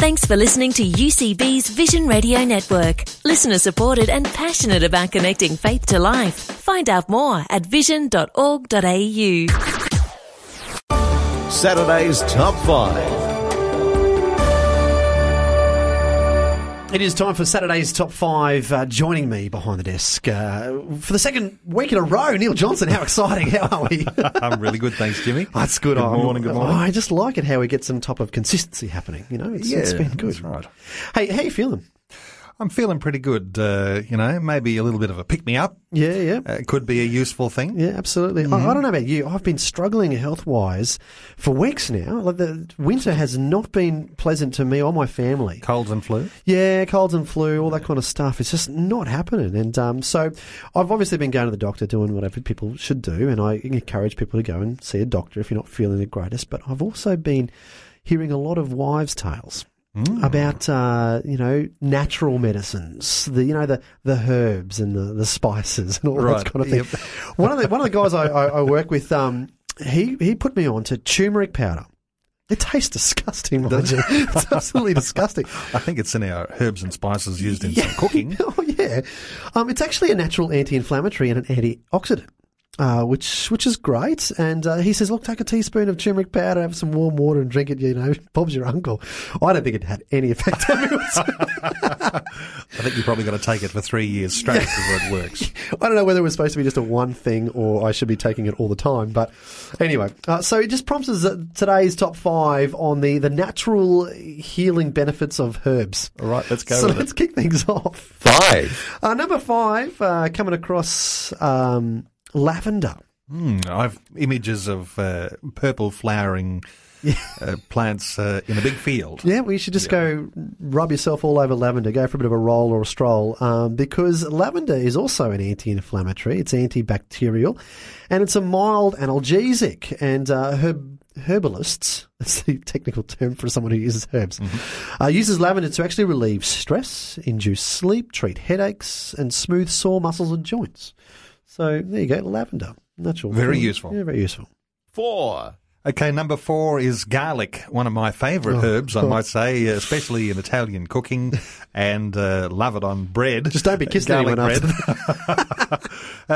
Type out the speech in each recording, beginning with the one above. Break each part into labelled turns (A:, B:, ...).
A: Thanks for listening to UCB's Vision Radio Network. Listener supported and passionate about connecting faith to life. Find out more at vision.org.au.
B: Saturday's Top 5.
C: It is time for Saturday's top five. Uh, joining me behind the desk uh, for the second week in a row, Neil Johnson. How exciting! How are we?
D: I'm really good, thanks, Jimmy.
C: That's good.
D: Good
C: I'm-
D: morning, good morning.
C: I just like it how we get some type of consistency happening. You know, it's, it's
D: Yeah,
C: been good.
D: right.
C: Hey, how you feeling?
D: I'm feeling pretty good. Uh, you know, maybe a little bit of a pick me up.
C: Yeah, yeah.
D: Uh, could be a useful thing.
C: Yeah, absolutely. I, I don't know about you. I've been struggling health wise for weeks now. Like the winter has not been pleasant to me or my family.
D: Colds and flu.
C: Yeah, colds and flu, all that kind of stuff. It's just not happening. And um, so I've obviously been going to the doctor, doing whatever people should do. And I encourage people to go and see a doctor if you're not feeling the greatest. But I've also been hearing a lot of wives' tales. About uh, you know natural medicines, the you know the, the herbs and the, the spices and all
D: Right,
C: that kind of thing. One of the one of the guys I, I, I work with, um, he he put me on to turmeric powder. It tastes disgusting, mind you. It's absolutely disgusting.
D: I think it's in our herbs and spices used in some cooking.
C: Oh yeah, um, it's actually a natural anti-inflammatory and an antioxidant, uh, which which is great. And uh, he says, look, take a teaspoon of turmeric powder, have some warm water, and drink it. You know, Bob's your uncle. I don't think it had any effect on me.
D: I think you've probably got to take it for three years straight before it works.
C: I don't know whether it was supposed to be just a one thing or I should be taking it all the time. But anyway, uh, so it just prompts us today's top five on the the natural healing benefits of herbs.
D: All right, let's go
C: So let's
D: it.
C: kick things off.
B: Five.
C: Uh, number five, uh, coming across um, lavender.
D: Mm, I've images of uh, purple flowering uh, plants uh, in a big field.
C: Yeah, well, you should just go rub yourself all over lavender. Go for a bit of a roll or a stroll, um, because lavender is also an anti-inflammatory. It's antibacterial, and it's a mild analgesic. And uh, herb, herbalists, that's the technical term for someone who uses herbs, uh, uses lavender to actually relieve stress, induce sleep, treat headaches, and smooth sore muscles and joints. So there you go, lavender, natural,
D: Very useful.
C: Yeah, very useful.
B: Four.
D: Okay, number four is garlic, one of my favourite
C: Oh,
D: herbs, I might say, especially in Italian cooking, and uh, love it on bread.
C: Just don't be kissing
D: Garlic
C: anyone
D: bread.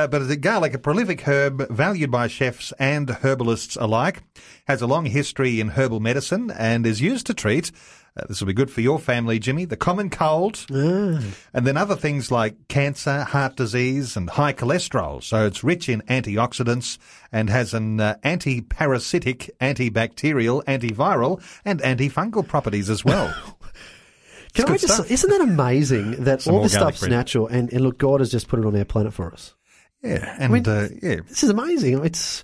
D: uh, but the garlic, a prolific herb valued by chefs and herbalists alike, has a long history in herbal medicine and is used to treat. Uh, this will be good for your family, Jimmy. The common cold,
C: Ah.
D: and then other things like cancer, heart disease, and high cholesterol. So it's rich in antioxidants and has an uh, anti-parasitic, antibacterial, antiviral, and antifungal properties as well.
C: Can I just?
D: stuff.
C: Isn't that amazing that
D: Some
C: all this stuff's
D: bread.
C: natural and, and look, God has just put it on our planet for us.
D: Yeah, and
C: mean-
D: uh, yeah,
C: This is amazing. It's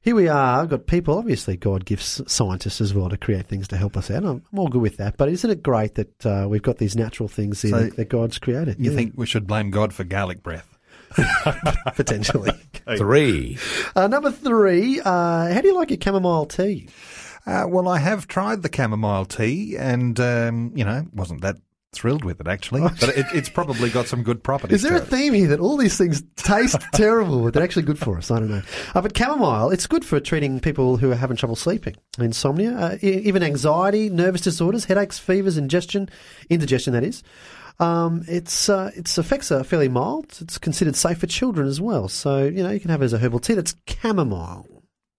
C: here we are. I've got people. Obviously, God gives scientists as well to create things to help us out. I'm, I'm all good with that. But isn't it great that uh, we've got these natural things in
D: So
C: that, that God's created?
D: you
C: Yeah,
D: think we should blame God for garlic breath?
C: potentially?
B: Three.
C: uh, number three. Uh, how do you like your chamomile tea?
D: Uh, well, I have tried the chamomile tea, and um, you know, wasn't that thrilled with it actually. But it, it's probably got some good properties.
C: Is there a theme here that all these things taste terrible, but they're actually good for us? I don't know. Uh, but chamomile, it's good for treating people who are having trouble sleeping, insomnia, uh, even anxiety, nervous disorders, headaches, fevers, ingestion, indigestion, that is. Um, it's uh, its effects are fairly mild. It's considered safe for children as well. So you know you can have it as a herbal tea. That's chamomile.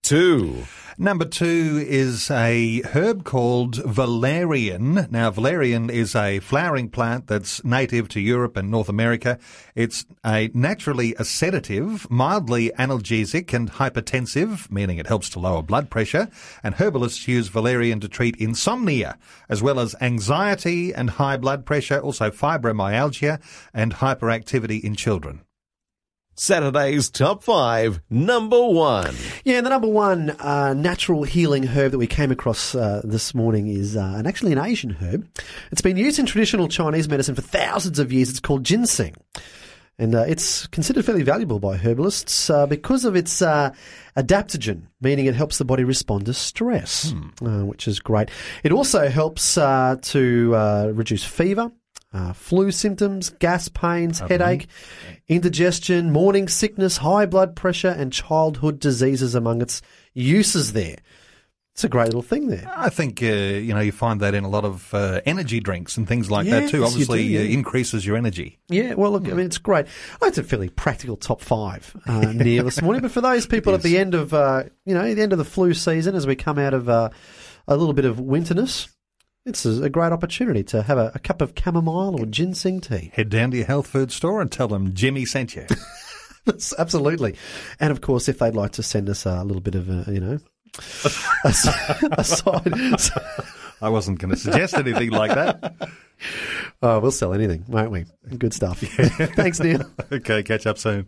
B: Two.
D: Number two is a herb called valerian. Now, valerian is a flowering plant that's native to Europe and North America. It's a naturally a sedative, mildly analgesic and hypertensive, meaning it helps to lower blood pressure. And herbalists use valerian to treat insomnia, as well as anxiety and high blood pressure, also fibromyalgia and hyperactivity in children.
B: Saturday's top five. Number one.
C: Yeah, and the number one uh, natural healing herb that we came across uh, this morning is uh, an actually an Asian herb. It's been used in traditional Chinese medicine for thousands of years. It's called ginseng. And uh, it's considered fairly valuable by herbalists uh, because of its uh, adaptogen, meaning it helps the body respond to stress, uh, which is great. It also helps uh, to uh, reduce fever, uh, flu symptoms, gas pains, headache, indigestion, morning sickness, high blood pressure, and childhood diseases among its uses there. It's a great little thing there.
D: I think uh, you know you find that in a lot of uh, energy drinks and things like
C: Yes,
D: that too.
C: you
D: Obviously,
C: do, yeah.
D: uh, increases your energy.
C: Yeah, well, look, I mean, it's great. It's a fairly practical top five, uh, Neil, this morning. But for those people at the end of, uh, you know, the end of the flu season, as we come out of uh, a little bit of winterness, it's a, a great opportunity to have a, a cup of chamomile or ginseng tea.
D: Head down to your health food store and tell them Jimmy sent you.
C: Absolutely. And of course, if they'd like to send us a little bit of, a, you know, a, a side,
D: I wasn't going to suggest anything like that.
C: oh, we'll sell anything, won't we? Good stuff. Thanks, Neil.
D: Okay, catch up soon.